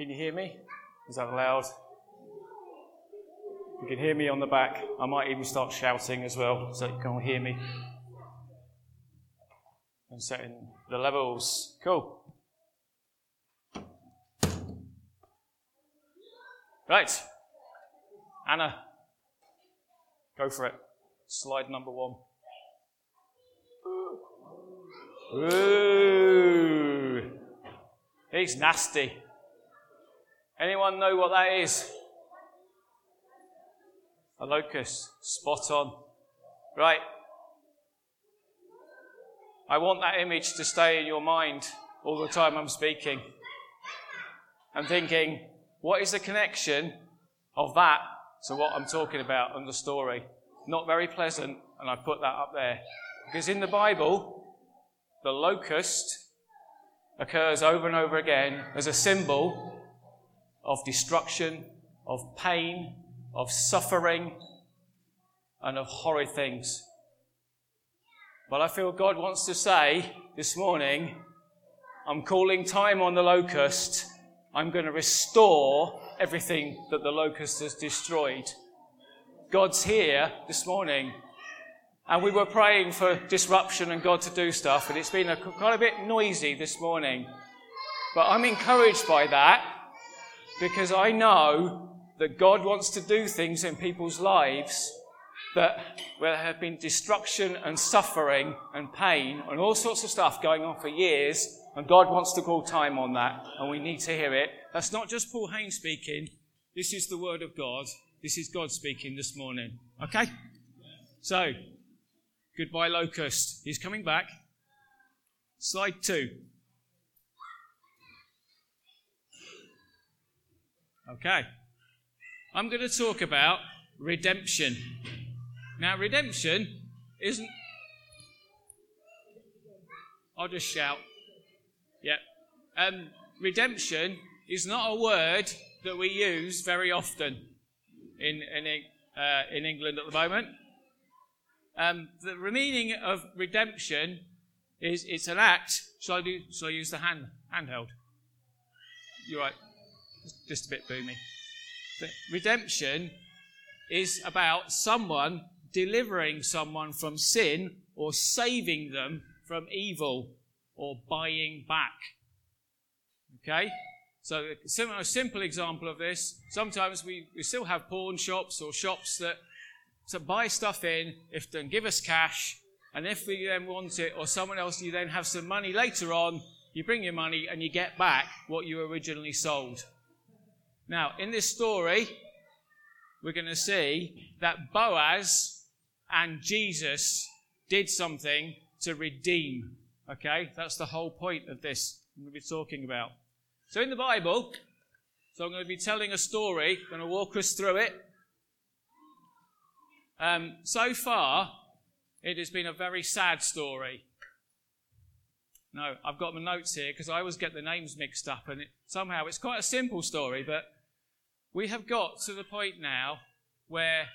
Can you hear me? Is that loud? You can hear me on the back. I might even start shouting as well so you can hear me. And setting the levels. Cool. Right. Anna, go for it. Slide number one. Ooh. He's nasty. Anyone know what that is? A locust. Spot on. Right. I want that image to stay in your mind all the time I'm speaking. I'm thinking, what is the connection of that to what I'm talking about in the story? Not very pleasant, and I put that up there. Because in the Bible, the locust occurs over and over again as a symbol of destruction, of pain, of suffering, and of horrid things. But I feel God wants to say this morning, I'm calling time on the locust. I'm going to restore everything that the locust has destroyed. God's here this morning. And we were praying for disruption and God to do stuff, and it's been a, quite a bit noisy this morning. But I'm encouraged by that because I know that God wants to do things in people's lives that where there have been destruction and suffering and pain and all sorts of stuff going on for years, and God wants to call time on that, and we need to hear it. That's not just Paul Haynes speaking. This is the word of God. This is God speaking this morning. Okay? So, goodbye, locust. He's coming back. Slide two. Okay. I'm going to talk about redemption. Now, redemption isn't. I'll just shout. Yeah. Um, redemption is not a word that we use very often in, in, uh, in England at the moment. Um, the meaning of redemption is it's an act. Shall I, do, shall I use the hand, handheld? You're right. Just, a bit boomy. But redemption is about someone delivering someone from sin or saving them from evil or buying back. Okay? So, a simple example of this sometimes we, we still have pawn shops or shops that to buy stuff in if they give us cash, and if we then want it or someone else, you then have some money later on, you bring your money and you get back what you originally sold. Now, in this story, we're going to see that Boaz and Jesus did something to redeem. Okay? That's the whole point of this I'm going to be talking about. So in the Bible, so I'm going to be telling a story, I'm going to walk us through it. Um, so far, it has been a very sad story. No, I've got my notes here because I always get the names mixed up, and it, somehow it's quite a simple story, but we have got to the point now where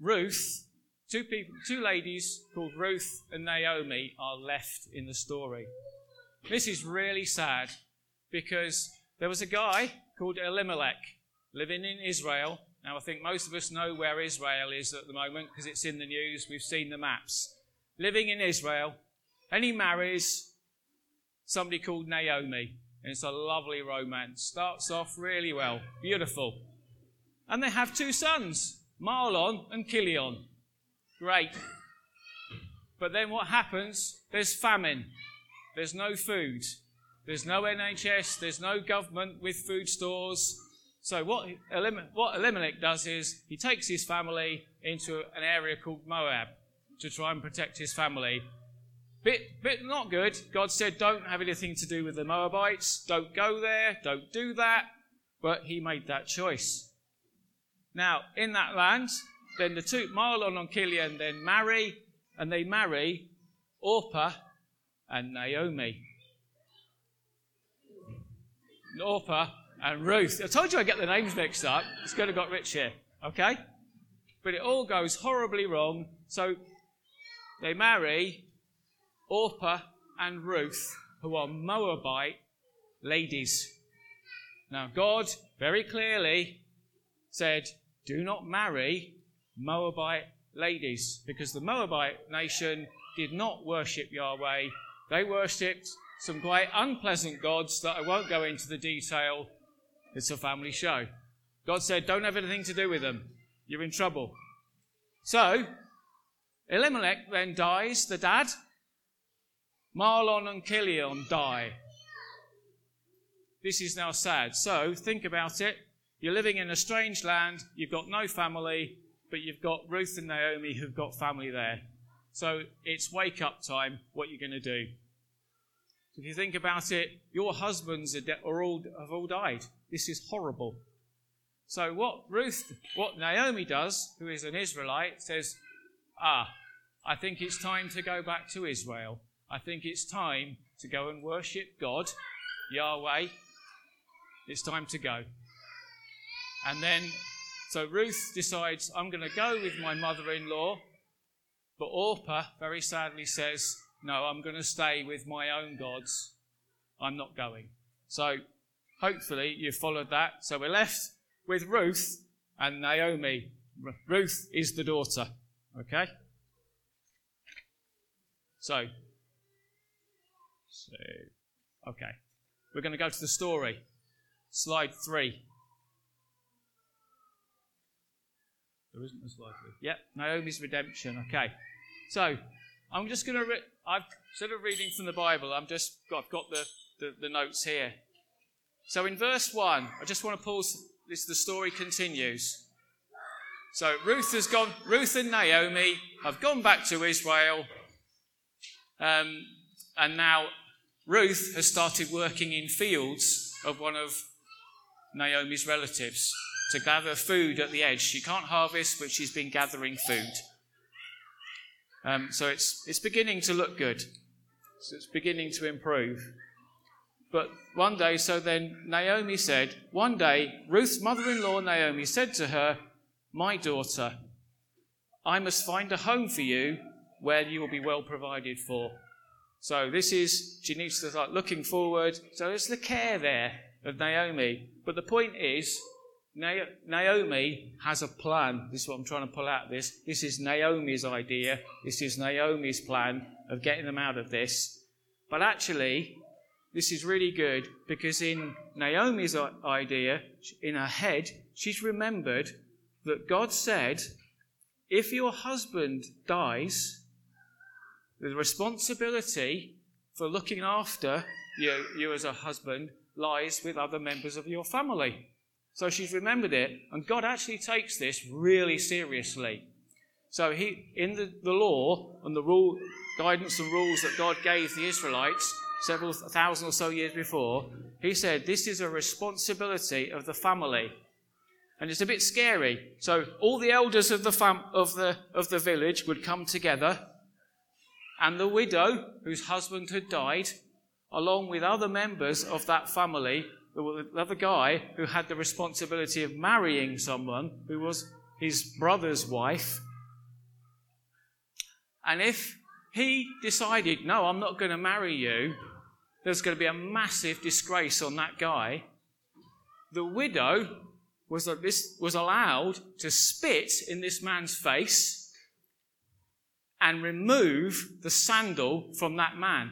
Ruth Two people, two ladies called Ruth and Naomi are left in the story. This is really sad because there was a guy called Elimelech living in Israel. Now, I think most of us know where Israel is at the moment because it's in the news. We've seen the maps. Living in Israel, and he marries somebody called Naomi. And it's a lovely romance. Starts off really well. Beautiful. And they have two sons, Mahlon and Chilion. Great. But then what happens? There's famine. There's no food. There's no NHS. There's no government with food stores. So what, what Elimelech does is he takes his family into an area called Moab to try and protect his family. Bit, bit not good. God said, don't have anything to do with the Moabites. Don't go there. Don't do that. But he made that choice. Now, in that land, then the two, Mahlon and Chilion, then marry, and they marry Orpah and Naomi. Orpah and Ruth. I told you I get the names mixed up. It's going to got rich here, okay? But it all goes horribly wrong. So they marry Orpah and Ruth, who are Moabite ladies. Now, God very clearly said, Do not marry Moabite ladies, because the Moabite nation did not worship Yahweh. They worshipped some quite unpleasant gods that I won't go into the detail. It's a family show. God said, Don't have anything to do with them. You're in trouble. So, Elimelech then dies, the dad. Mahlon and Chilion die. This is now sad. So, think about it. You're living in a strange land, you've got no family, but you've got Ruth and Naomi who've got family there. So, it's wake up time. What you're going to do? If you think about it, your husbands are, de- are all, have all died. This is horrible. So what Ruth, what Naomi does, who is an Israelite, says, "Ah, I think it's time to go back to Israel. I think it's time to go and worship God, Yahweh. It's time to go." And then, so Ruth decides, "I'm going to go with my mother-in-law," but Orpah very sadly says, "No, I'm going to stay with my own gods. I'm not going." So, hopefully, you followed that. So we're left with Ruth and Naomi. Ruth is the daughter. Okay? So, so okay. We're going to go to the story. Slide three. There isn't a slide three. Yep, Naomi's redemption. Okay. So, I'm just going to. Re- I've instead of reading from the Bible, I'm just I've got the, the, the notes here. So in verse one, I just want to pause this the story continues. So Ruth has gone. Ruth and Naomi have gone back to Israel, um, and now Ruth has started working in fields of one of Naomi's relatives to gather food at the edge. She can't harvest, but she's been gathering food. Um, so it's it's beginning to look good. So it's beginning to improve. But one day, so then Naomi said, one day, Ruth's mother in law, Naomi, said to her, My daughter, I must find a home for you where you will be well provided for. So this is, to start looking forward. So it's the care there of Naomi. But the point is, Naomi has a plan. This is what I'm trying to pull out this. This is Naomi's idea. This is Naomi's plan of getting them out of this. But actually, this is really good because in Naomi's idea, in her head, she's remembered that God said, if your husband dies, the responsibility for looking after you, you as a husband lies with other members of your family. So she's remembered it, and God actually takes this really seriously. So he, in the, the law and the rule, guidance and rules that God gave the Israelites, several thousand or so years before, he said, This is a responsibility of the family. And it's a bit scary. So all the elders of the, fam- of the, of the village would come together, and the widow, whose husband had died, along with other members of that family, the other guy who had the responsibility of marrying someone who was his brother's wife. And if he decided, no, I'm not going to marry you, there's going to be a massive disgrace on that guy. The widow was, uh, was allowed to spit in this man's face and remove the sandal from that man.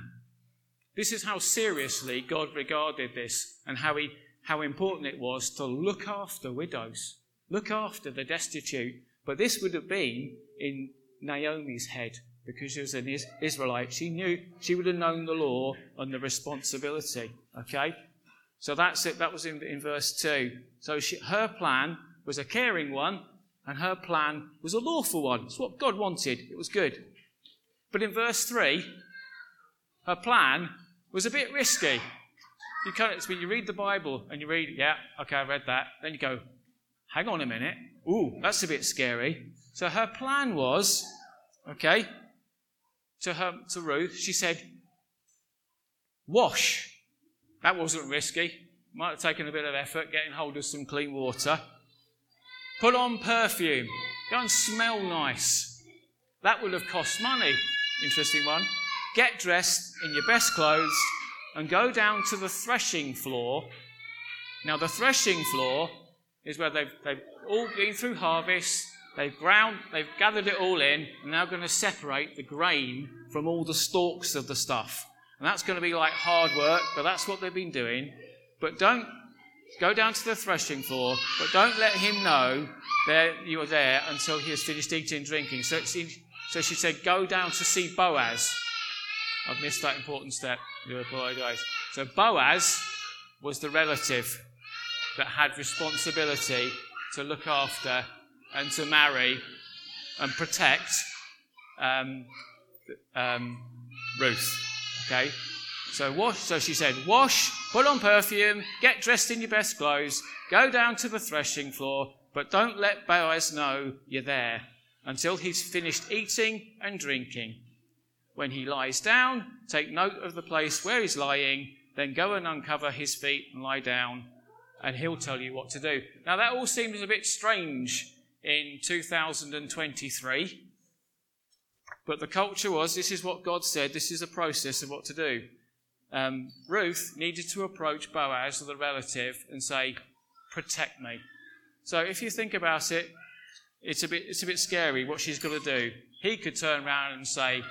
This is how seriously God regarded this and how, he, how important it was to look after widows, look after the destitute. But this would have been in Naomi's head because she was an Israelite. She knew, she would have known the law and the responsibility. Okay? So that's it. That was in, in verse 2. So she, her plan was a caring one, and her plan was a lawful one. It's what God wanted. It was good. But in verse 3, her plan was a bit risky. You kind of, when you read the Bible and you read, yeah, okay, I read that. Then you go, hang on a minute. Ooh, that's a bit scary. So her plan was, okay, to her to Ruth, she said, Wash. That wasn't risky. Might have taken a bit of effort getting hold of some clean water. Put on perfume. Go and smell nice. That would have cost money. Interesting one. Get dressed in your best clothes and go down to the threshing floor. Now, the threshing floor is where they've, they've all been through harvest, they've ground, they've gathered it all in, and now going to separate the grain from all the stalks of the stuff. And that's going to be like hard work, but that's what they've been doing. But don't go down to the threshing floor, but don't let him know that you are there until he has finished eating and drinking. So, so she said, Go down to see Boaz. I've missed that important step. You apologise. So Boaz was the relative that had responsibility to look after and to marry and protect um, um, Ruth. Okay? So wash. So she said, wash, put on perfume, get dressed in your best clothes, go down to the threshing floor, but don't let Boaz know you're there until he's finished eating and drinking. When he lies down, take note of the place where he's lying, then go and uncover his feet and lie down, and he'll tell you what to do. Now, that all seems a bit strange in 2023, but the culture was this is what God said, this is a process of what to do. Um, Ruth needed to approach Boaz, the relative, and say, Protect me. So if you think about it, it's a bit, it's a bit scary what she's got to do. He could turn around and say,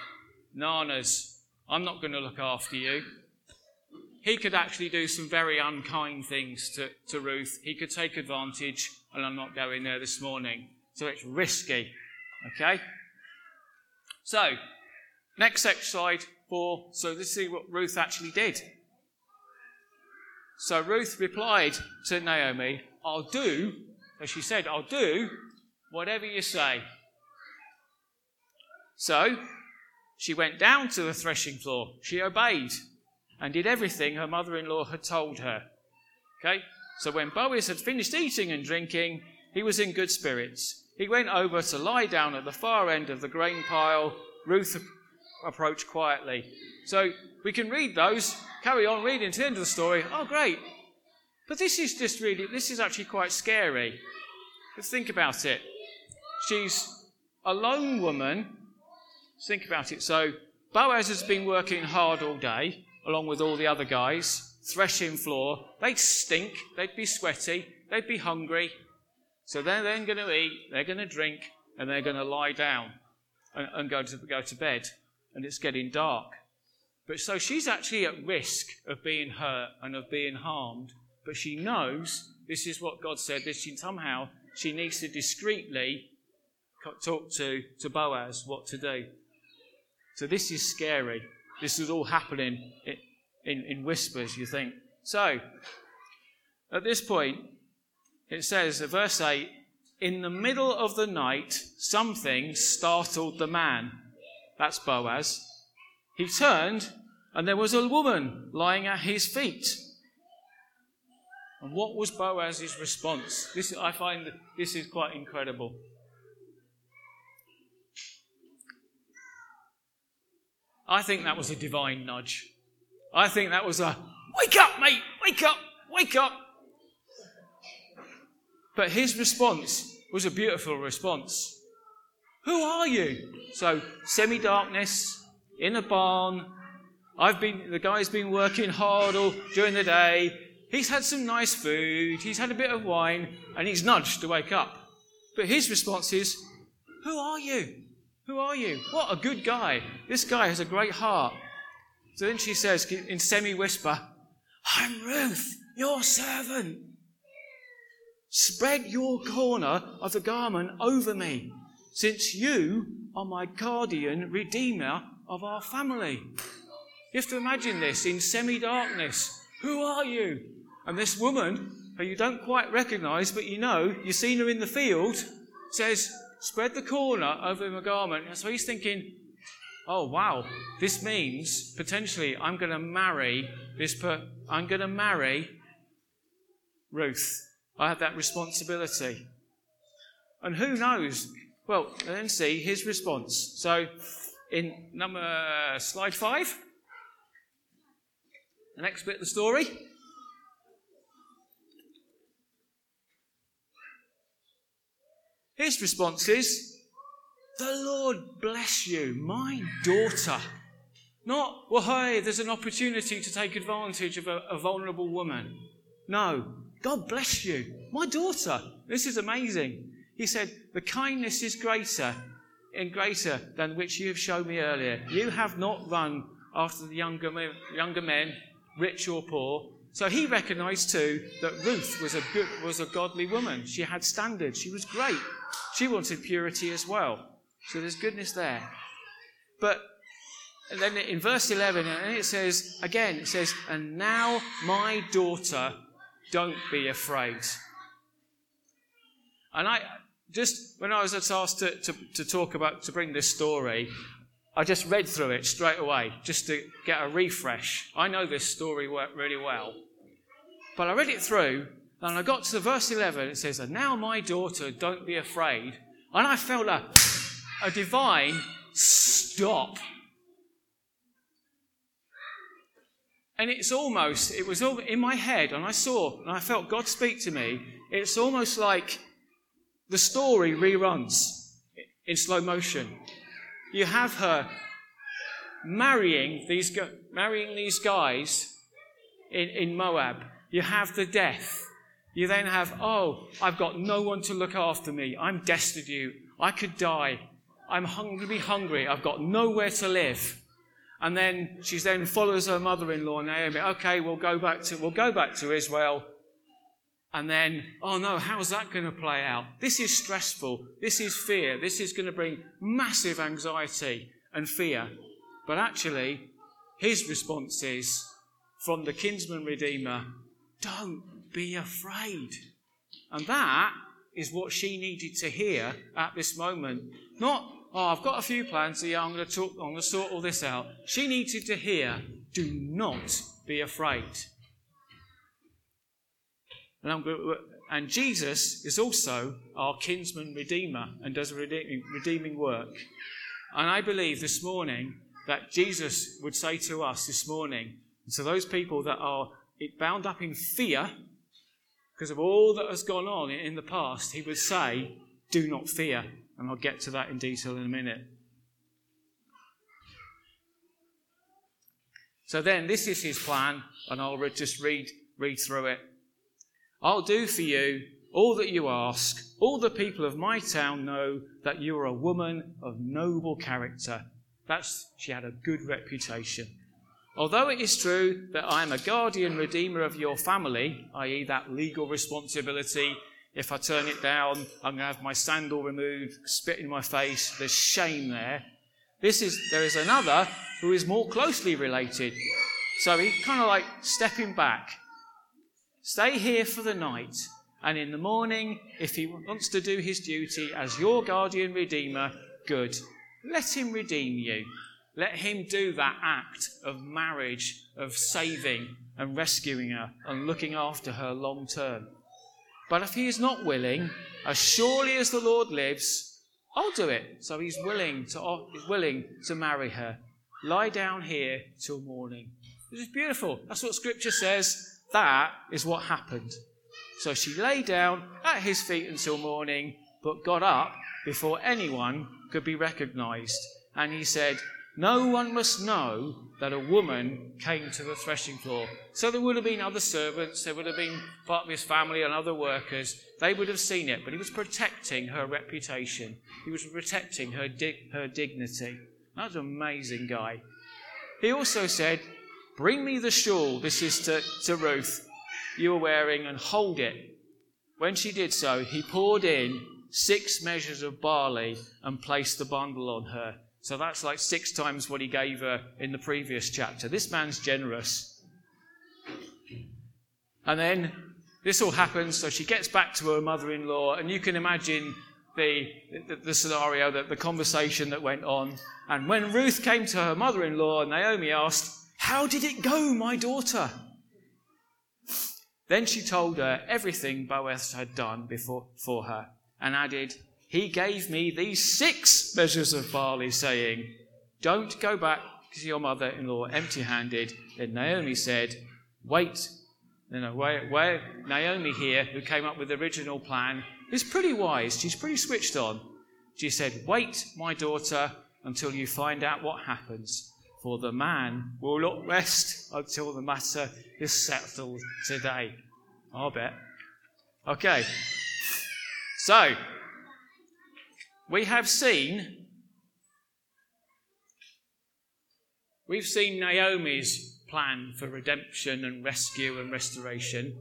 Nanas, I'm not going to look after you. He could actually do some very unkind things to, to Ruth. He could take advantage, and I'm not going there this morning. So it's risky. Okay? So, next exercise for, so let's see what Ruth actually did. So Ruth replied to Naomi, I'll do, as she said, I'll do whatever you say. So she went down to the threshing floor. She obeyed and did everything her mother in law had told her. Okay? So when Boaz had finished eating and drinking, he was in good spirits. He went over to lie down at the far end of the grain pile. Ruth approached quietly. So we can read those, carry on reading to the end of the story. Oh, great. But this is just really, this is actually quite scary. Let's think about it. She's a lone woman. Let's Think about it. So Boaz has been working hard all day, along with all the other guys, threshing floor. They'd stink, they'd be sweaty, they'd be hungry. So they're then going to eat, they're going to drink, and they're going to lie down and, and go, to, go to bed. And it's getting dark. But so she's actually at risk of being hurt and of being harmed. But she knows this is what God said. This she somehow she needs to discreetly talk to, to Boaz what to do. So this is scary. This is all happening in, in, in whispers, you think. So, at this point, it says, verse 8, in the middle of the night, something startled the man. That's Boaz. He turned, and there was a woman lying at his feet. And what was Boaz's response? This, I find this is quite incredible. I think that was a divine nudge. I think that was a wake up, mate, wake up, wake up. But his response was a beautiful response. Who are you? So, semi darkness, in a barn. I've been, the guy's been working hard all during the day. He's had some nice food, he's had a bit of wine, and he's nudged to wake up. But his response is, Who are you? Who are you? What a good guy. This guy has a great heart. So then she says in semi whisper, I'm Ruth, your servant. Spread your corner of the garment over me, since you are my guardian redeemer of our family. You have to imagine this in semi darkness. Who are you? And this woman, who you don't quite recognize, but you know, you've seen her in the field, says, spread the corner over my garment. And so he's thinking, oh wow, this means potentially I'm going to marry this per- I'm going to marry Ruth. I have that responsibility. And who knows? Well, then see his response. So in number slide five, the next bit of the story. His response is, The Lord bless you, my daughter. Not, well, hey, there's an opportunity to take advantage of a, a vulnerable woman. No, God bless you. My daughter. This is amazing. He said, The kindness is greater and greater than which you have shown me earlier. You have not run after the younger men, younger men, rich or poor. So he recognized too that Ruth was a good, was a godly woman. She had standards. She was great. She wanted purity as well. So there's goodness there. But then in verse 11, and it says, again, it says, And now my daughter, don't be afraid. And I, just when I was asked to, to, to talk about, to bring this story, I just read through it straight away just to get a refresh. I know this story worked really well. But I read it through and I got to the verse 11. It says, And now my daughter, don't be afraid. And I felt a, a divine stop. And it's almost, it was all in my head, and I saw, and I felt God speak to me. It's almost like the story reruns in slow motion. You have her marrying these, marrying these guys in, in Moab. You have the death. You then have, oh, I've got no one to look after me. I'm destitute. I could die. I'm hungry, hungry. I've got nowhere to live. And then she then follows her mother-in-law Naomi. Okay, we'll go back to we'll go back to Israel. And then, oh no, how's that going to play out? This is stressful. This is fear. This is going to bring massive anxiety and fear. But actually, his response is from the kinsman redeemer, don't be afraid. And that is what she needed to hear at this moment. Not, oh, I've got a few plans, so yeah, I'm going to talk, I'm going to sort all this out. She needed to hear, do not be afraid. And, and, Jesus is also our kinsman redeemer and does redeeming, redeeming work. And I believe this morning that Jesus would say to us this morning, and to those people that are bound up in fear because of all that has gone on in the past, he would say, Do not fear. And I'll get to that in detail in a minute. So then, this is his plan, and I'll just read, read through it. I'll do for you all that you ask. All the people of my town know that you are a woman of noble character. That's, she had a good reputation. Although it is true that I am a guardian redeemer of your family, i.e., that legal responsibility, if I turn it down, I'm going to have my sandal removed, spit in my face, there's shame there. This is, there is another who is more closely related. So he kind of like stepping back Stay here for the night, and in the morning, if he wants to do his duty as your guardian redeemer, good. Let him redeem you. Let him do that act of marriage, of saving and rescuing her and looking after her long term. But if he is not willing, as surely as the Lord lives, I'll do it. So he's willing to, he's willing to marry her. Lie down here till morning. This is beautiful. That's what Scripture says that is what happened. So she lay down at his feet until morning, but got up before anyone could be recognized. And he said, No one must know that a woman came to the threshing floor. So there would have been other servants, there would have been part of his family and other workers. They would have seen it, but he was protecting her reputation. He was protecting her, her dignity. That's an amazing guy. He also said, Bring me the shawl, this is to, to Ruth, you are wearing, and hold it. When she did so, he poured in six measures of barley and placed the bundle on her. So that's like six times what he gave her in the previous chapter. This man's generous. And then this all happens, so she gets back to her mother in law, and you can imagine the, the, the, scenario, that the conversation that went on. And when Ruth came to her mother in law, Naomi asked, how did it go, my daughter? Then she told her everything Boaz had done before, for her and added, He gave me these six measures of barley, saying, Don't go back to your mother in law empty handed. Then Naomi said, Wait. You know, where, where Naomi here, who came up with the original plan, is pretty wise. She's pretty switched on. She said, Wait, my daughter, until you find out what happens for the man will not rest until the matter is settled today. I'll bet. Okay. So, we have seen we've seen Naomi's plan for redemption and rescue and restoration,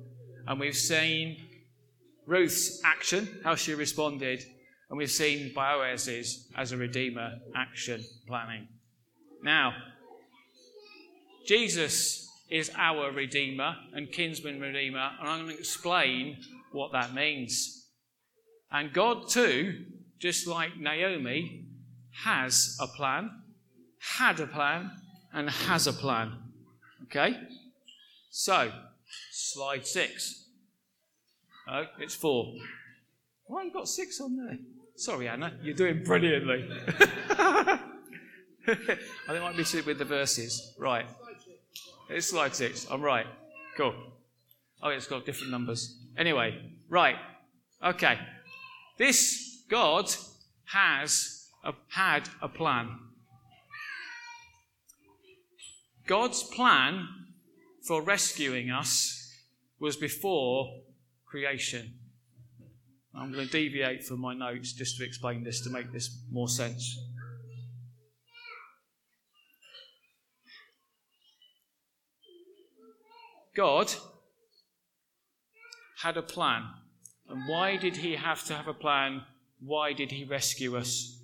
and we've seen Ruth's action, how she responded, and we've seen Boaz's as a redeemer action planning. Now, Jesus is our redeemer and kinsman redeemer, and I'm going to explain what that means. And God, too, just like Naomi, has a plan, had a plan, and has a plan. Okay? So, slide six. Oh, it's four. Why have you got six on there? Sorry, Anna, you're doing brilliantly. I think I might be with the verses. Right. It's slide six. I'm right. Cool. Oh, it's got different numbers. Anyway, right. Okay. This God has a, had a plan. God's plan for rescuing us was before creation. I'm going to deviate from my notes just to explain this to make this more sense. God had a plan. And why did he have to have a plan? Why did he rescue us?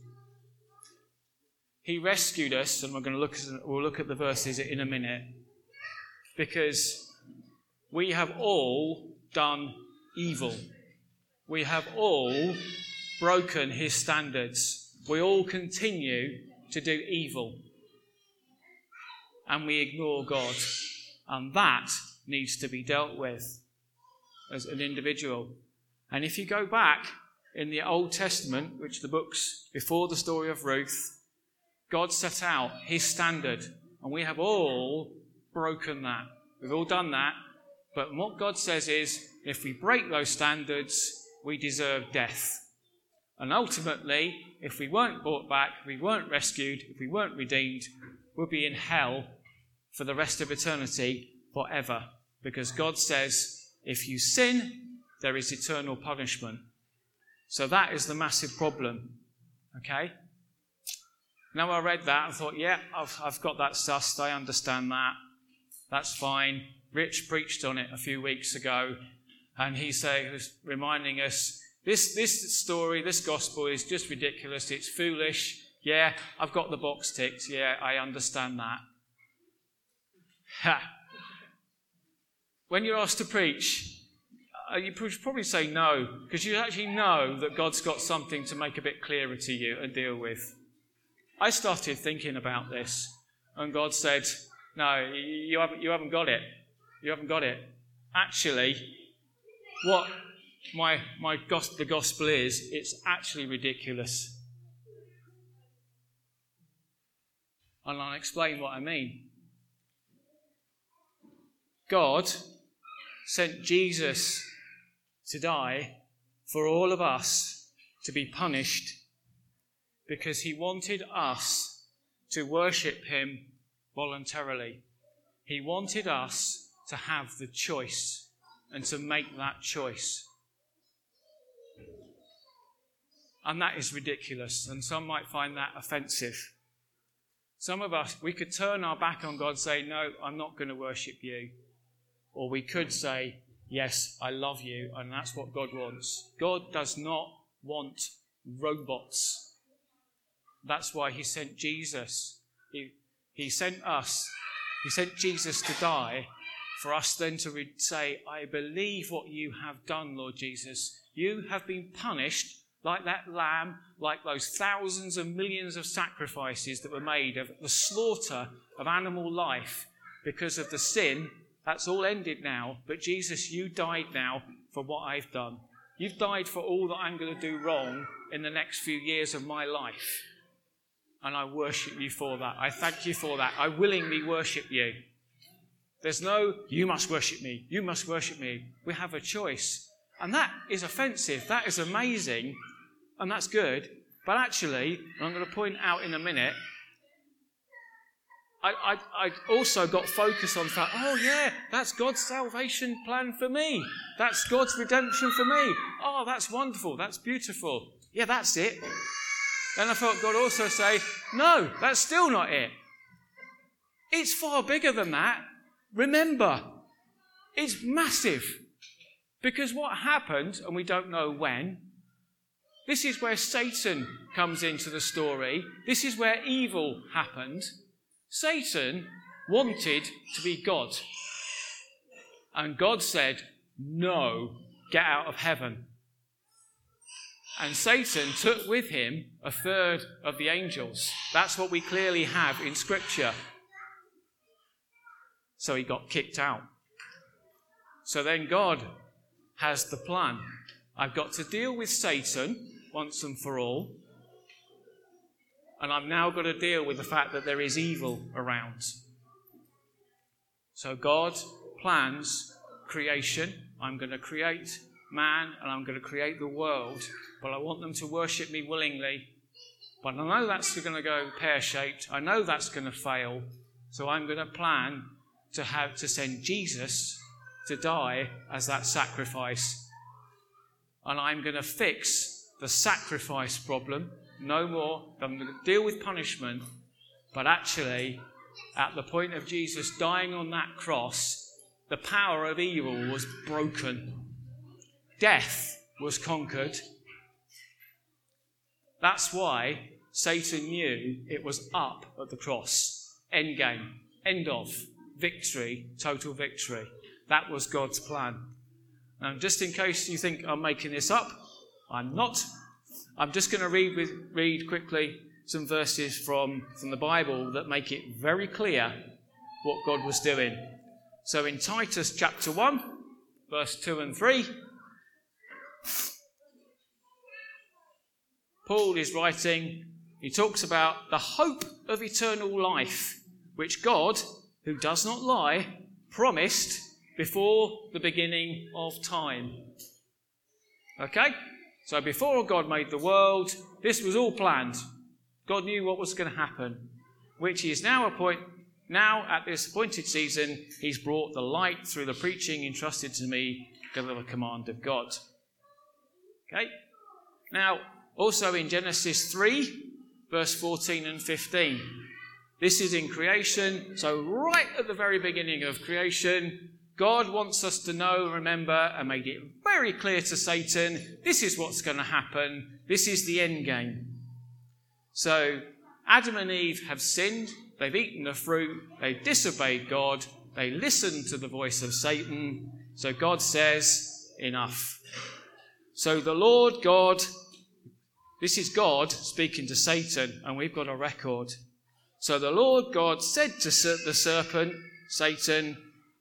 He rescued us, and we're going to look at, we'll look at the verses in a minute, because we have all done evil. We have all broken his standards. We all continue to do evil. And we ignore God. And that needs to be dealt with as an individual. And if you go back in the Old Testament, which the books before the story of Ruth, God set out his standard, and we have all broken that. We've all done that. But what God says is if we break those standards, we deserve death. And ultimately, if we weren't brought back, we weren't rescued, if we weren't redeemed, we'll be in hell for the rest of eternity forever. Because God says, if you sin, there is eternal punishment. So that is the massive problem. Okay? Now I read that and thought, yeah, I've, I've got that sussed. I understand that. That's fine. Rich preached on it a few weeks ago, and he say, was reminding us this, this story, this gospel is just ridiculous. It's foolish. Yeah, I've got the box ticked. Yeah, I understand that. Ha. When you're asked to preach, uh, you probably say no, because you actually know that God's got something to make a bit clearer to you and deal with. I started thinking about this, and God said, No, you haven't, you haven't got it. You haven't got it. Actually, what my, my the gospel is, it's actually ridiculous. And I'll explain what I mean. God sent Jesus to die for all of us to be punished because he wanted us to worship him voluntarily. He wanted us to have the choice and to make that choice. And that is ridiculous, and some might find that offensive. Some of us, we could turn our back on God and say, No, I'm not going to worship you. Or we could say, Yes, I love you, and that's what God wants. God does not want robots. That's why He sent Jesus. He, he sent us, He sent Jesus to die for us then to re- say, I believe what you have done, Lord Jesus. You have been punished like that lamb, like those thousands and millions of sacrifices that were made of the slaughter of animal life because of the sin that's all ended now. But Jesus, you died now for what I've done. You've died for all that I'm going to do wrong in the next few years of my life. And I worship you for that. I thank you for that. I willingly worship you. There's no, you must worship me. You must worship me. We have a choice. And that is offensive. That is amazing. And that's good. But actually, I'm going to point out in a minute, I, I, I also got focused on that. oh yeah, that's God's salvation plan for me. That's God's redemption for me. Oh, that's wonderful. That's beautiful. Yeah, that's it. Then I felt God also say, no, that's still not it. It's far bigger than that. Remember, it's massive. Because what happened, and we don't know when, this is where Satan comes into the story. This is where evil happened. Satan wanted to be God. And God said, No, get out of heaven. And Satan took with him a third of the angels. That's what we clearly have in Scripture. So he got kicked out. So then God has the plan. I've got to deal with Satan once and for all. And I've now got to deal with the fact that there is evil around. So God plans creation. I'm going to create man and I'm going to create the world, but I want them to worship me willingly. But I know that's going to go pear shaped. I know that's going to fail. So I'm going to plan to have to send Jesus to die as that sacrifice. And I'm going to fix the sacrifice problem no more. Deal with punishment. But actually, at the point of Jesus dying on that cross, the power of evil was broken. Death was conquered. That's why Satan knew it was up at the cross. End game. End of. Victory. Total victory. That was God's plan. And just in case you think I'm making this up, I'm not. I'm just going to read, with, read quickly some verses from, from the Bible that make it very clear what God was doing. So in Titus chapter 1, verse 2 and 3, Paul is writing, he talks about the hope of eternal life, which God, who does not lie, promised before the beginning of time. Okay? So before God made the world, this was all planned. God knew what was going to happen, which is now appoint, now at this appointed season, he's brought the light through the preaching entrusted to me because of the command of God. Okay? Now, also in Genesis 3, verse 14 and 15. This is in creation. So, right at the very beginning of creation, God wants us to know, remember, and made it very clear to Satan this is what's going to happen. This is the end game. So, Adam and Eve have sinned. They've eaten the fruit. They've disobeyed God. They listened to the voice of Satan. So, God says, enough. So, the Lord God, this is God speaking to Satan, and we've got a record. So, the Lord God said to the serpent, Satan,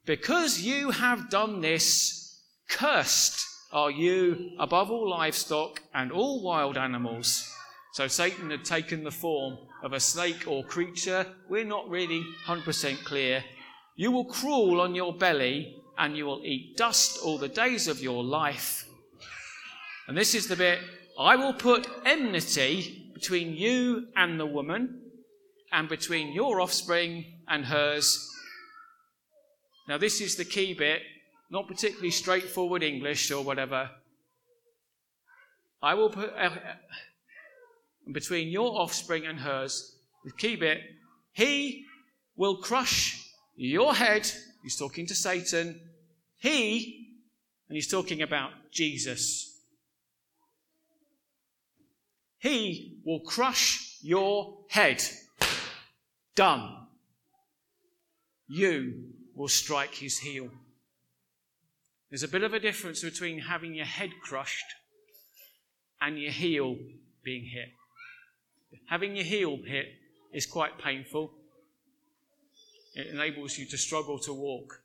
because you have done this, cursed are you above all livestock and all wild animals. So Satan had taken the form of a snake or creature. We're not really 100% clear. You will crawl on your belly and you will eat dust all the days of your life. And this is the bit I will put enmity between you and the woman, and between your offspring and hers. Now, this is the key bit, not particularly straightforward English or whatever. I will put uh, between your offspring and hers, the key bit, he will crush your head. He's talking to Satan. He, and he's talking about Jesus. He will crush your head. Done. You will strike his heel. There's a bit of a difference between having your head crushed and your heel being hit. Having your heel hit is quite painful. It enables you to struggle to walk.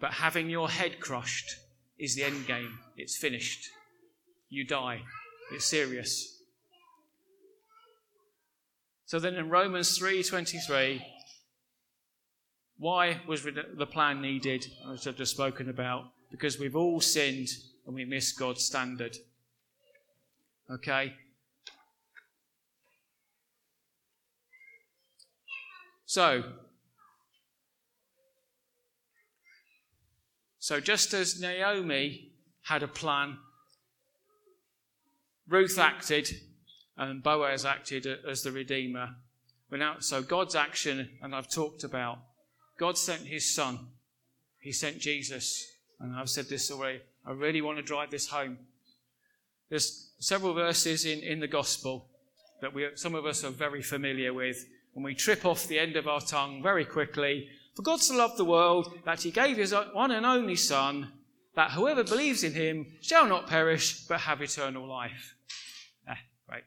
But having your head crushed is the end game. It's finished. You die. It's serious. So then in Romans 3:23 why was the plan needed, as I've just spoken about? Because we've all sinned and we miss God's standard. Okay? So, so just as Naomi had a plan, Ruth acted and Boaz acted as the Redeemer. So God's action, and I've talked about God sent his son, he sent Jesus. And I've said this already. I really want to drive this home. There's several verses in, in the gospel that we, some of us are very familiar with, and we trip off the end of our tongue very quickly. For God so loved the world that he gave his one and only Son, that whoever believes in him shall not perish but have eternal life. Eh, right.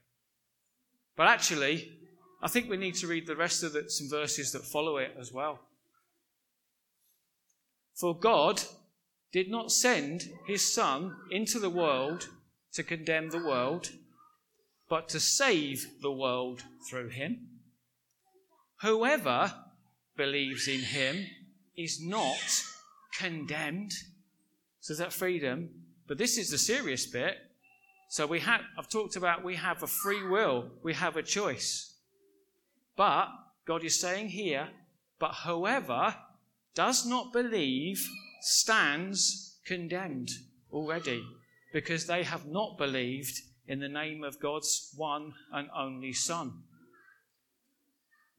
But actually, I think we need to read the rest of the, some verses that follow it as well. For God did not send his Son into the world to condemn the world, but to save the world through him. Whoever believes in him is not condemned. So that freedom. But this is the serious bit. So we have, I've talked about we have a free will, we have a choice. But God is saying here, but whoever does not believe stands condemned already because they have not believed in the name of God's one and only Son.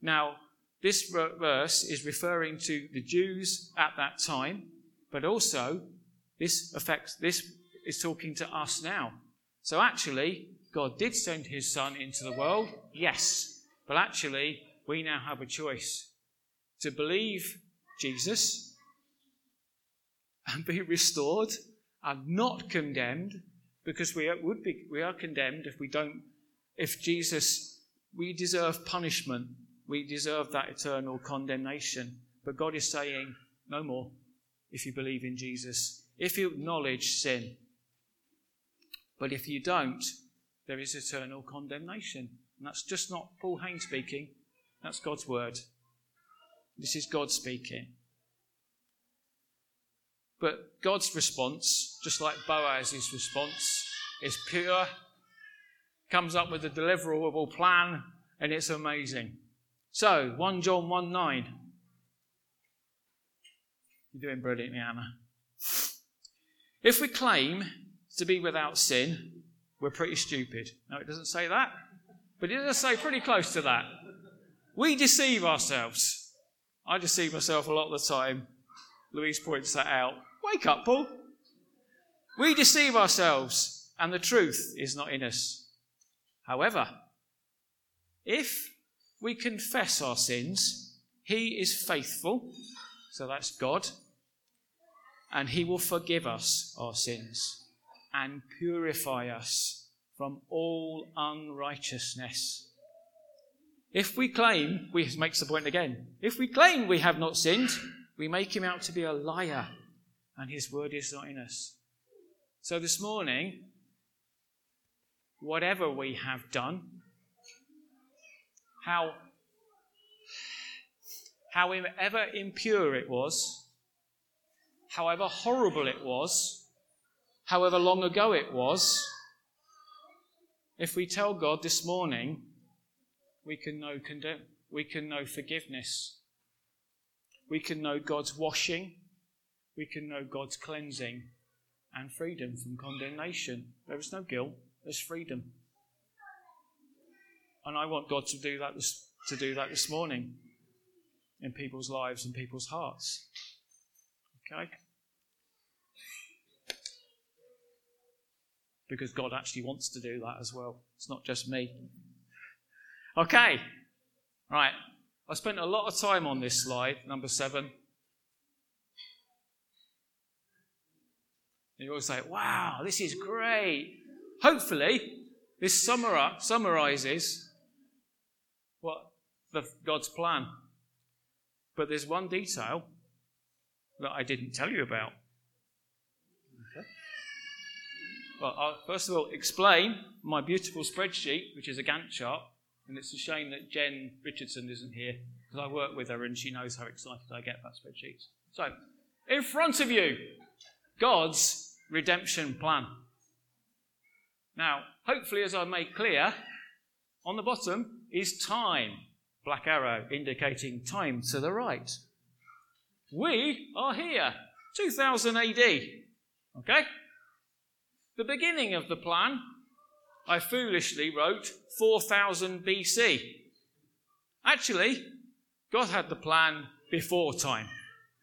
Now, this verse is referring to the Jews at that time, but also this affects this is talking to us now. So actually, God did send his son into the world, yes, but actually we now have a choice to believe Jesus and be restored and not condemned because we would be we are condemned if we don't if Jesus we deserve punishment we deserve that eternal condemnation. But God is saying, no more if you believe in Jesus, if you acknowledge sin. But if you don't, there is eternal condemnation. And that's just not Paul Haynes speaking, that's God's word. This is God speaking. But God's response, just like Boaz's response, is pure, comes up with a deliverable plan, and it's amazing. So, 1 John 1 9. You're doing brilliantly, Anna. If we claim to be without sin, we're pretty stupid. No, it doesn't say that, but it does say pretty close to that. We deceive ourselves. I deceive myself a lot of the time. Louise points that out. Wake up, Paul. We deceive ourselves, and the truth is not in us. However, if we confess our sins, He is faithful, so that's God, and He will forgive us our sins and purify us from all unrighteousness. If we claim, we makes the point again, if we claim we have not sinned, we make him out to be a liar, and his word is not in us. So this morning, whatever we have done, how, however impure it was, however horrible it was, however long ago it was, if we tell God this morning, we can know condemn, we can know forgiveness. We can know God's washing. We can know God's cleansing and freedom from condemnation. There is no guilt, there's freedom. And I want God to do that to do that this morning in people's lives and people's hearts. Okay? Because God actually wants to do that as well. It's not just me. Okay. Right. I spent a lot of time on this slide, number seven. You always say, wow, this is great. Hopefully, this summar- summarizes what the, God's plan. But there's one detail that I didn't tell you about. Okay. Well, I'll first of all explain my beautiful spreadsheet, which is a Gantt chart. And it's a shame that Jen Richardson isn't here because I work with her and she knows how excited I get about spreadsheets. So, in front of you, God's redemption plan. Now, hopefully, as I made clear, on the bottom is time, black arrow indicating time to the right. We are here 2000 AD. Okay? The beginning of the plan, I foolishly wrote 4000 BC. Actually, God had the plan before time.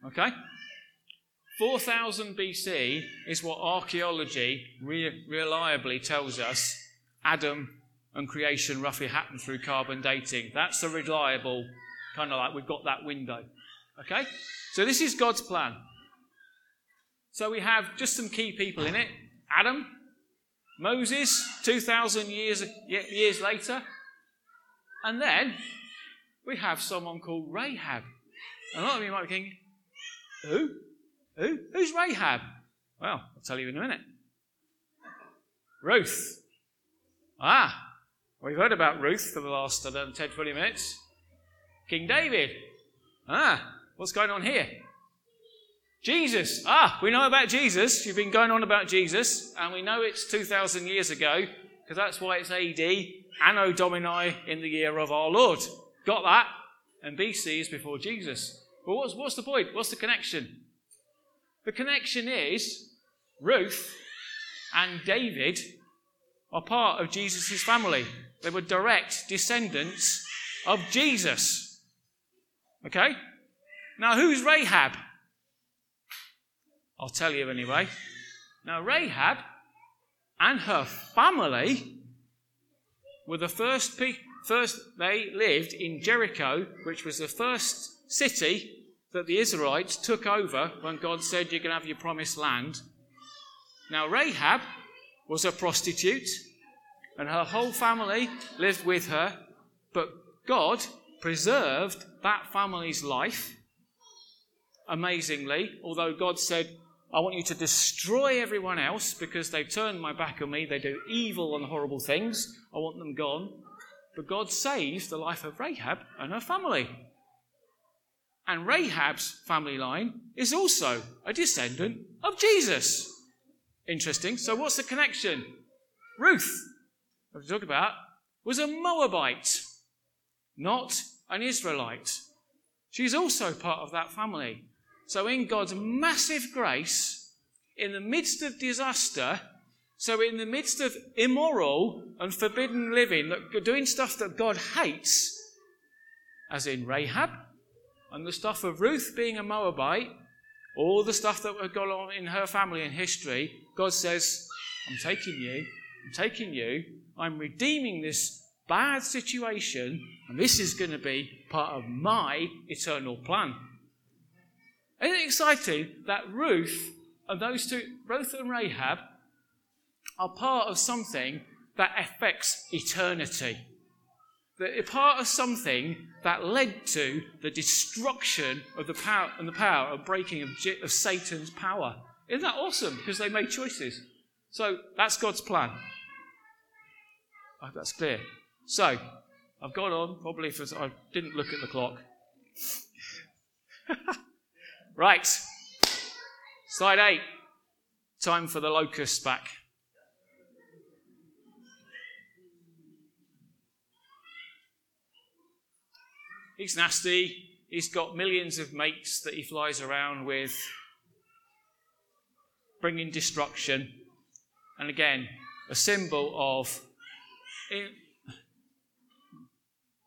Okay? 4000 BC is what archaeology re- reliably tells us Adam and creation roughly happened through carbon dating. That's the reliable kind of like we've got that window. Okay? So this is God's plan. So we have just some key people in it Adam, Moses, 2,000 years, years later, and then we have someone called Rahab. And a lot of you might be thinking, who? Who? Who's Rahab? Well, I'll tell you in a minute. Ruth. Ah, we've heard about Ruth for the last, I don't know, 10, 20 minutes. King David. Ah, what's going on here? Jesus. Ah, we know about Jesus. You've been going on about Jesus, and we know it's 2,000 years ago, because that's why it's AD, Anno Domini, in the year of our Lord. Got that? And BC is before Jesus. But what's, what's the point? What's the connection? The connection is Ruth and David are part of Jesus' family. They were direct descendants of Jesus. Okay? Now, who's Rahab? I'll tell you anyway. Now, Rahab and her family were the first, people, first they lived in Jericho, which was the first city that the Israelites took over when God said, You're going to have your promised land. Now, Rahab was a prostitute, and her whole family lived with her, but God preserved that family's life amazingly, although God said, I want you to destroy everyone else because they've turned my back on me. They do evil and horrible things. I want them gone. But God saved the life of Rahab and her family. And Rahab's family line is also a descendant of Jesus. Interesting. So, what's the connection? Ruth, what we talk about, was a Moabite, not an Israelite. She's also part of that family. So, in God's massive grace, in the midst of disaster, so in the midst of immoral and forbidden living, doing stuff that God hates, as in Rahab, and the stuff of Ruth being a Moabite, all the stuff that had gone on in her family and history, God says, I'm taking you, I'm taking you, I'm redeeming this bad situation, and this is going to be part of my eternal plan. Isn't it exciting that Ruth and those two, Ruth and Rahab, are part of something that affects eternity? They're part of something that led to the destruction of the power and the power of breaking of, of Satan's power. Isn't that awesome? Because they made choices. So that's God's plan. I hope that's clear. So I've gone on probably I didn't look at the clock. right. Slide eight. Time for the locusts back. He's nasty. He's got millions of mates that he flies around with, bringing destruction. And again, a symbol of eh,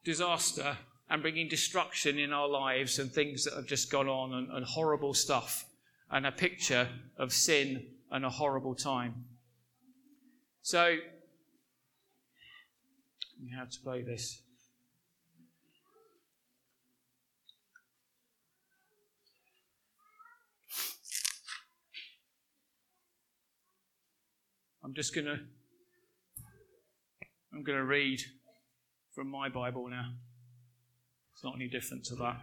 disaster and bringing destruction in our lives and things that have just gone on and, and horrible stuff, and a picture of sin and a horrible time. So, have to play this. I'm just going to I'm going to read from my Bible now. It's not any different to that.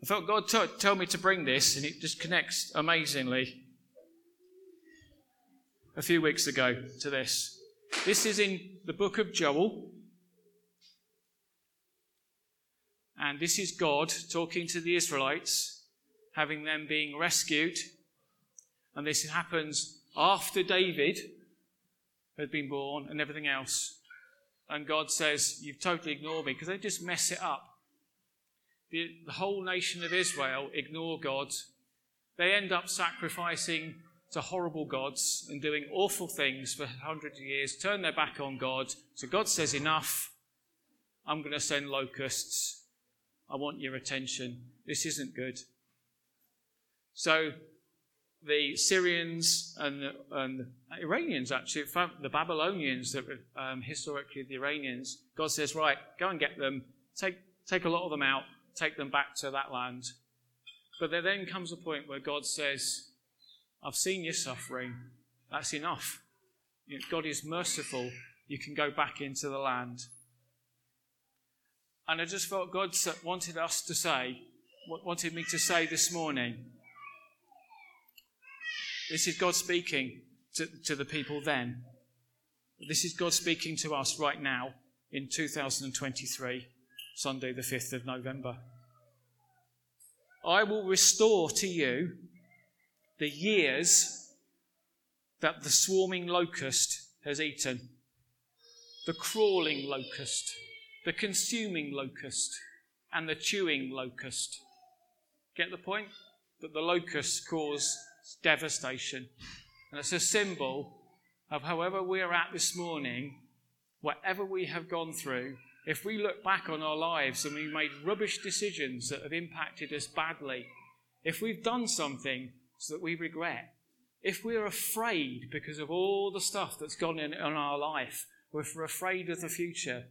I felt God t- tell me to bring this, and it just connects amazingly. A few weeks ago to this. This is in the book of Joel. And this is God talking to the Israelites having them being rescued. And this happens after David had been born and everything else. And God says, You've totally ignored me because they just mess it up. the, the whole nation of Israel ignore God. They end up sacrificing to horrible gods and doing awful things for hundreds of years, turn their back on God. So God says, Enough. I'm going to send locusts. I want your attention. This isn't good. So the Syrians and and Iranians, actually, the Babylonians, that were um, historically the Iranians, God says, Right, go and get them, take, take a lot of them out, take them back to that land. But there then comes a point where God says, I've seen your suffering. That's enough. God is merciful. You can go back into the land. And I just felt God wanted us to say, what wanted me to say this morning. This is God speaking to, to the people then. This is God speaking to us right now in 2023, Sunday, the 5th of November. I will restore to you the years that the swarming locust has eaten, the crawling locust, the consuming locust, and the chewing locust. Get the point? That the locusts cause devastation. And it's a symbol of however we're at this morning, whatever we have gone through, if we look back on our lives and we made rubbish decisions that have impacted us badly, if we've done something that we regret, if we're afraid because of all the stuff that's gone in, in our life, or if we're afraid of the future,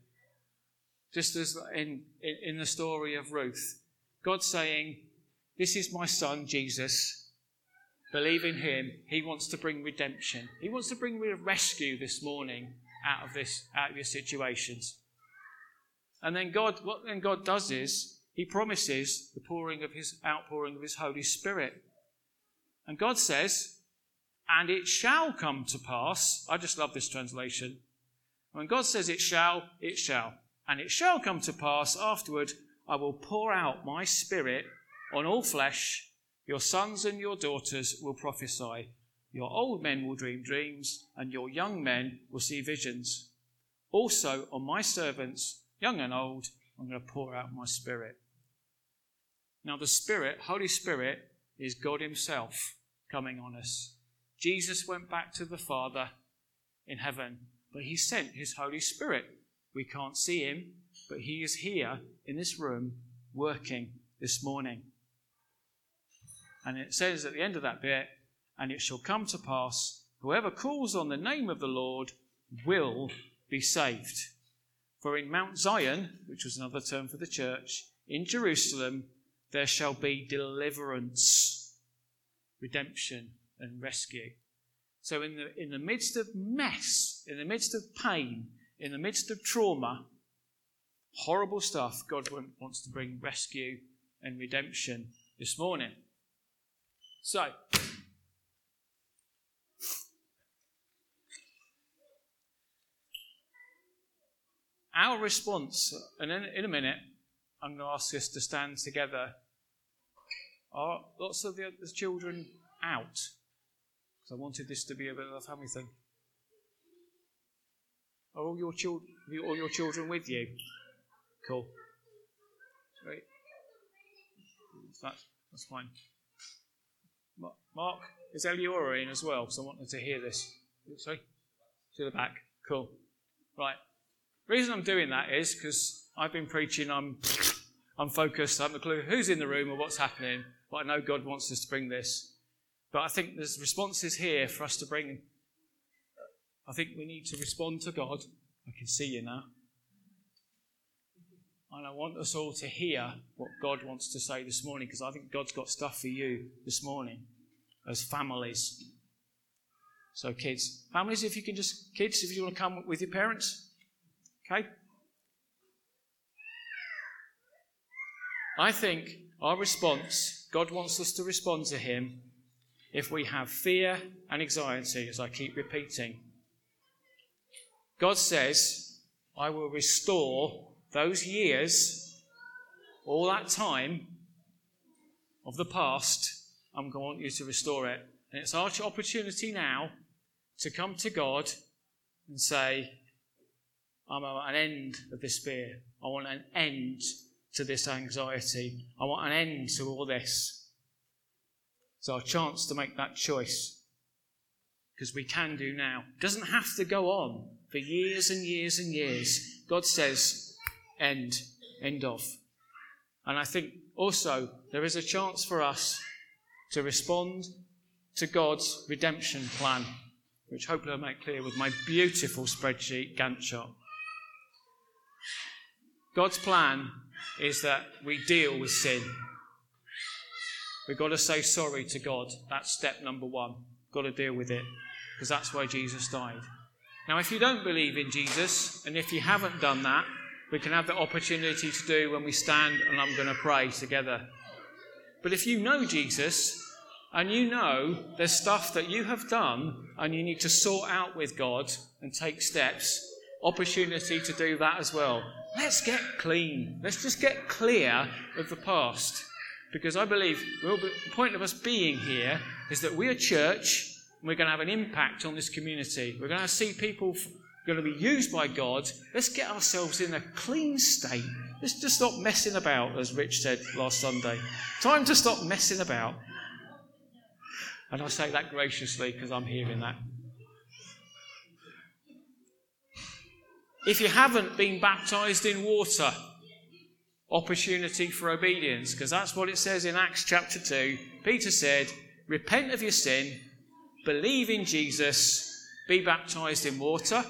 just as in, in, in the story of Ruth, God's saying, This is my son, Jesus. Believe in him. He wants to bring redemption. He wants to bring rescue this morning out of this, out of your situations. And then God, what then God does is He promises the pouring of His outpouring of His Holy Spirit. And God says, and it shall come to pass. I just love this translation. When God says it shall, it shall. And it shall come to pass afterward, I will pour out my spirit on all flesh. Your sons and your daughters will prophesy. Your old men will dream dreams, and your young men will see visions. Also, on my servants, young and old, I'm going to pour out my Spirit. Now, the Spirit, Holy Spirit, is God Himself coming on us. Jesus went back to the Father in heaven, but He sent His Holy Spirit. We can't see Him, but He is here in this room working this morning. And it says at the end of that bit, and it shall come to pass, whoever calls on the name of the Lord will be saved. For in Mount Zion, which was another term for the church, in Jerusalem, there shall be deliverance, redemption, and rescue. So, in the, in the midst of mess, in the midst of pain, in the midst of trauma, horrible stuff, God wants to bring rescue and redemption this morning. So, Our response, and in, in a minute, I'm going to ask us to stand together. Are lots of the, the children out? Because I wanted this to be a bit of a family thing. Are all your children, all your children with you? Cool. Great. That's, that's fine. Mark, is Eliora in as well? Because I wanted to hear this. Sorry? To the back. Cool. Right. Reason I'm doing that is because I've been preaching, I'm, I'm focused, I haven't a clue who's in the room or what's happening, but I know God wants us to bring this. But I think there's responses here for us to bring. I think we need to respond to God. I can see you now. And I want us all to hear what God wants to say this morning because I think God's got stuff for you this morning as families. So, kids, families, if you can just, kids, if you want to come with your parents, Okay? I think our response, God wants us to respond to Him if we have fear and anxiety, as I keep repeating. God says, I will restore those years, all that time of the past. I'm going to want you to restore it. And it's our opportunity now to come to God and say, I'm an end of this fear. I want an end to this anxiety. I want an end to all this. So, our chance to make that choice. Because we can do now. It doesn't have to go on for years and years and years. God says, end, end of. And I think also there is a chance for us to respond to God's redemption plan, which hopefully I'll make clear with my beautiful spreadsheet Gantt chart. God's plan is that we deal with sin. We've got to say sorry to God. That's step number one. Got to deal with it because that's why Jesus died. Now, if you don't believe in Jesus, and if you haven't done that, we can have the opportunity to do when we stand and I'm going to pray together. But if you know Jesus and you know there's stuff that you have done and you need to sort out with God and take steps, opportunity to do that as well. Let's get clean. Let's just get clear of the past. Because I believe the point of us being here is that we're a church and we're going to have an impact on this community. We're going to see people going to be used by God. Let's get ourselves in a clean state. Let's just stop messing about, as Rich said last Sunday. Time to stop messing about. And I say that graciously because I'm hearing that. If you haven't been baptized in water, opportunity for obedience, because that's what it says in Acts chapter 2. Peter said, Repent of your sin, believe in Jesus, be baptized in water.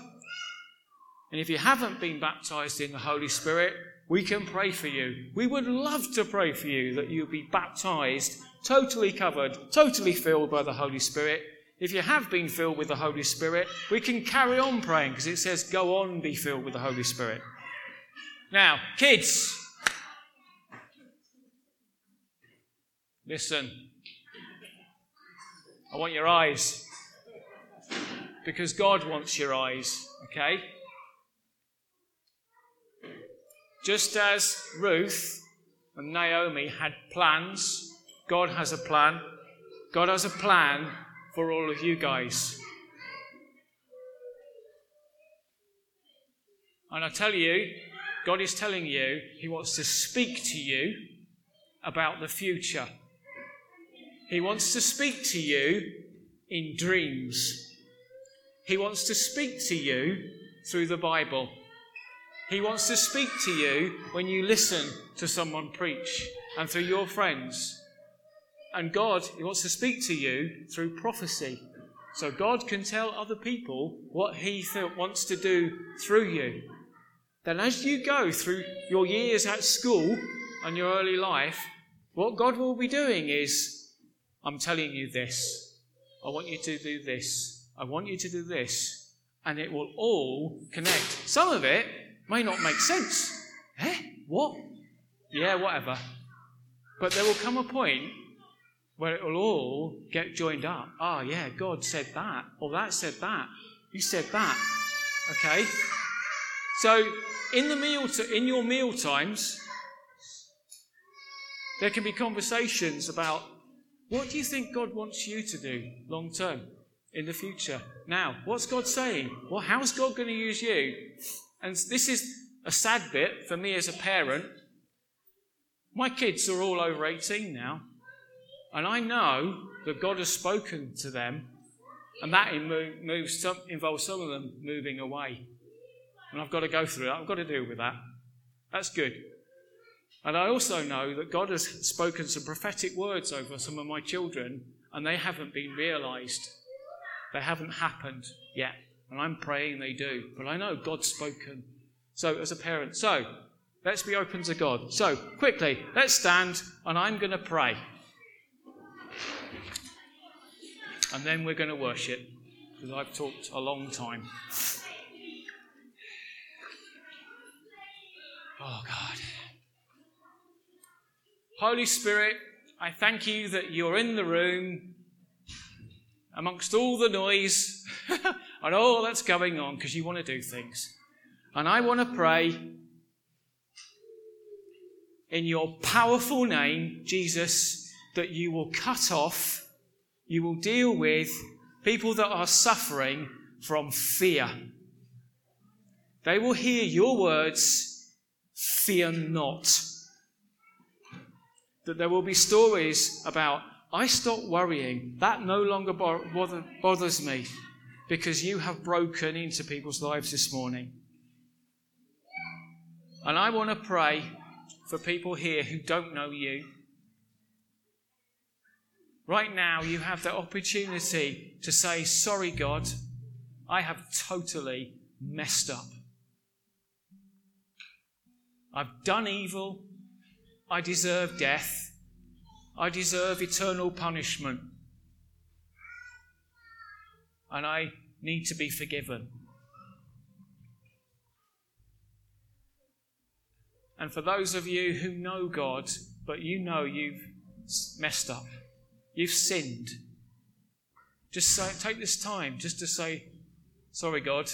And if you haven't been baptized in the Holy Spirit, we can pray for you. We would love to pray for you that you'll be baptized, totally covered, totally filled by the Holy Spirit, if you have been filled with the Holy Spirit, we can carry on praying because it says, Go on, be filled with the Holy Spirit. Now, kids, listen. I want your eyes because God wants your eyes, okay? Just as Ruth and Naomi had plans, God has a plan. God has a plan for all of you guys. And I tell you, God is telling you, He wants to speak to you about the future. He wants to speak to you in dreams. He wants to speak to you through the Bible. He wants to speak to you when you listen to someone preach and through your friends and God, He wants to speak to you through prophecy. So God can tell other people what He th- wants to do through you. Then, as you go through your years at school and your early life, what God will be doing is, I'm telling you this. I want you to do this. I want you to do this. And it will all connect. Some of it may not make sense. Eh? What? Yeah, whatever. But there will come a point where it will all get joined up. Ah, oh, yeah, God said that, or that said that. You said that. Okay? So, in the meal, in your meal times, there can be conversations about what do you think God wants you to do long term in the future? Now, what's God saying? Well, how's God going to use you? And this is a sad bit for me as a parent. My kids are all over 18 now. And I know that God has spoken to them, and that moves involves some of them moving away. And I've got to go through that. I've got to deal with that. That's good. And I also know that God has spoken some prophetic words over some of my children, and they haven't been realized. They haven't happened yet. And I'm praying they do. But I know God's spoken. So, as a parent, so let's be open to God. So, quickly, let's stand, and I'm going to pray. and then we're going to worship because I've talked a long time. Oh, God. Holy Spirit, I thank you that you're in the room amongst all the noise and all that's going on because you want to do things. And I want to pray in your powerful name, Jesus, that you will cut off you will deal with people that are suffering from fear. They will hear your words, fear not. That there will be stories about, I stopped worrying. That no longer bothers me because you have broken into people's lives this morning. And I want to pray for people here who don't know you. Right now, you have the opportunity to say, Sorry, God, I have totally messed up. I've done evil. I deserve death. I deserve eternal punishment. And I need to be forgiven. And for those of you who know God, but you know you've messed up, you've sinned, just say, take this time just to say, Sorry, God,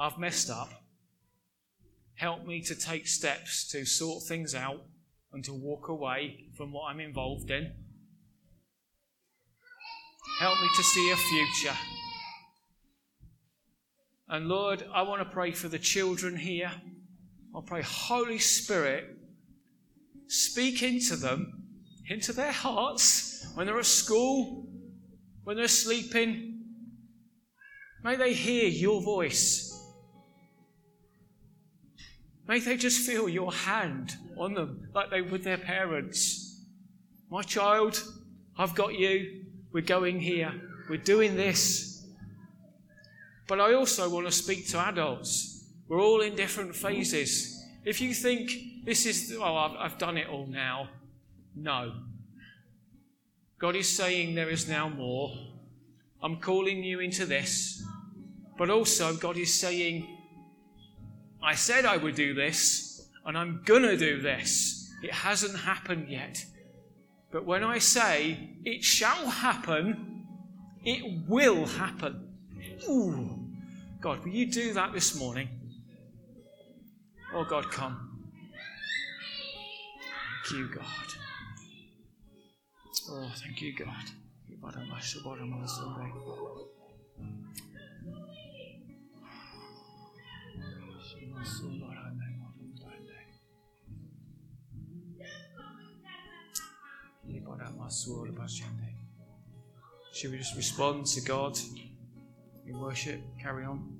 I've messed up. Help me to take steps to sort things out and to walk away from what I'm involved in. Help me to see a future. And Lord, I want to pray for the children here. I'll pray, Holy Spirit, speak into them, into their hearts, when they're at school, when they're sleeping. May they hear your voice. May they just feel your hand on them like they would their parents. My child, I've got you. We're going here. We're doing this. But I also want to speak to adults. We're all in different phases. If you think this is, oh, I've, I've done it all now, no. God is saying there is now more. I'm calling you into this. But also, God is saying, I said I would do this, and I'm going to do this. It hasn't happened yet. But when I say it shall happen, it will happen. Ooh. God, will you do that this morning? Oh, God, come. Thank you, God. Oh, thank you, God. Should we just respond to God in worship? Carry on.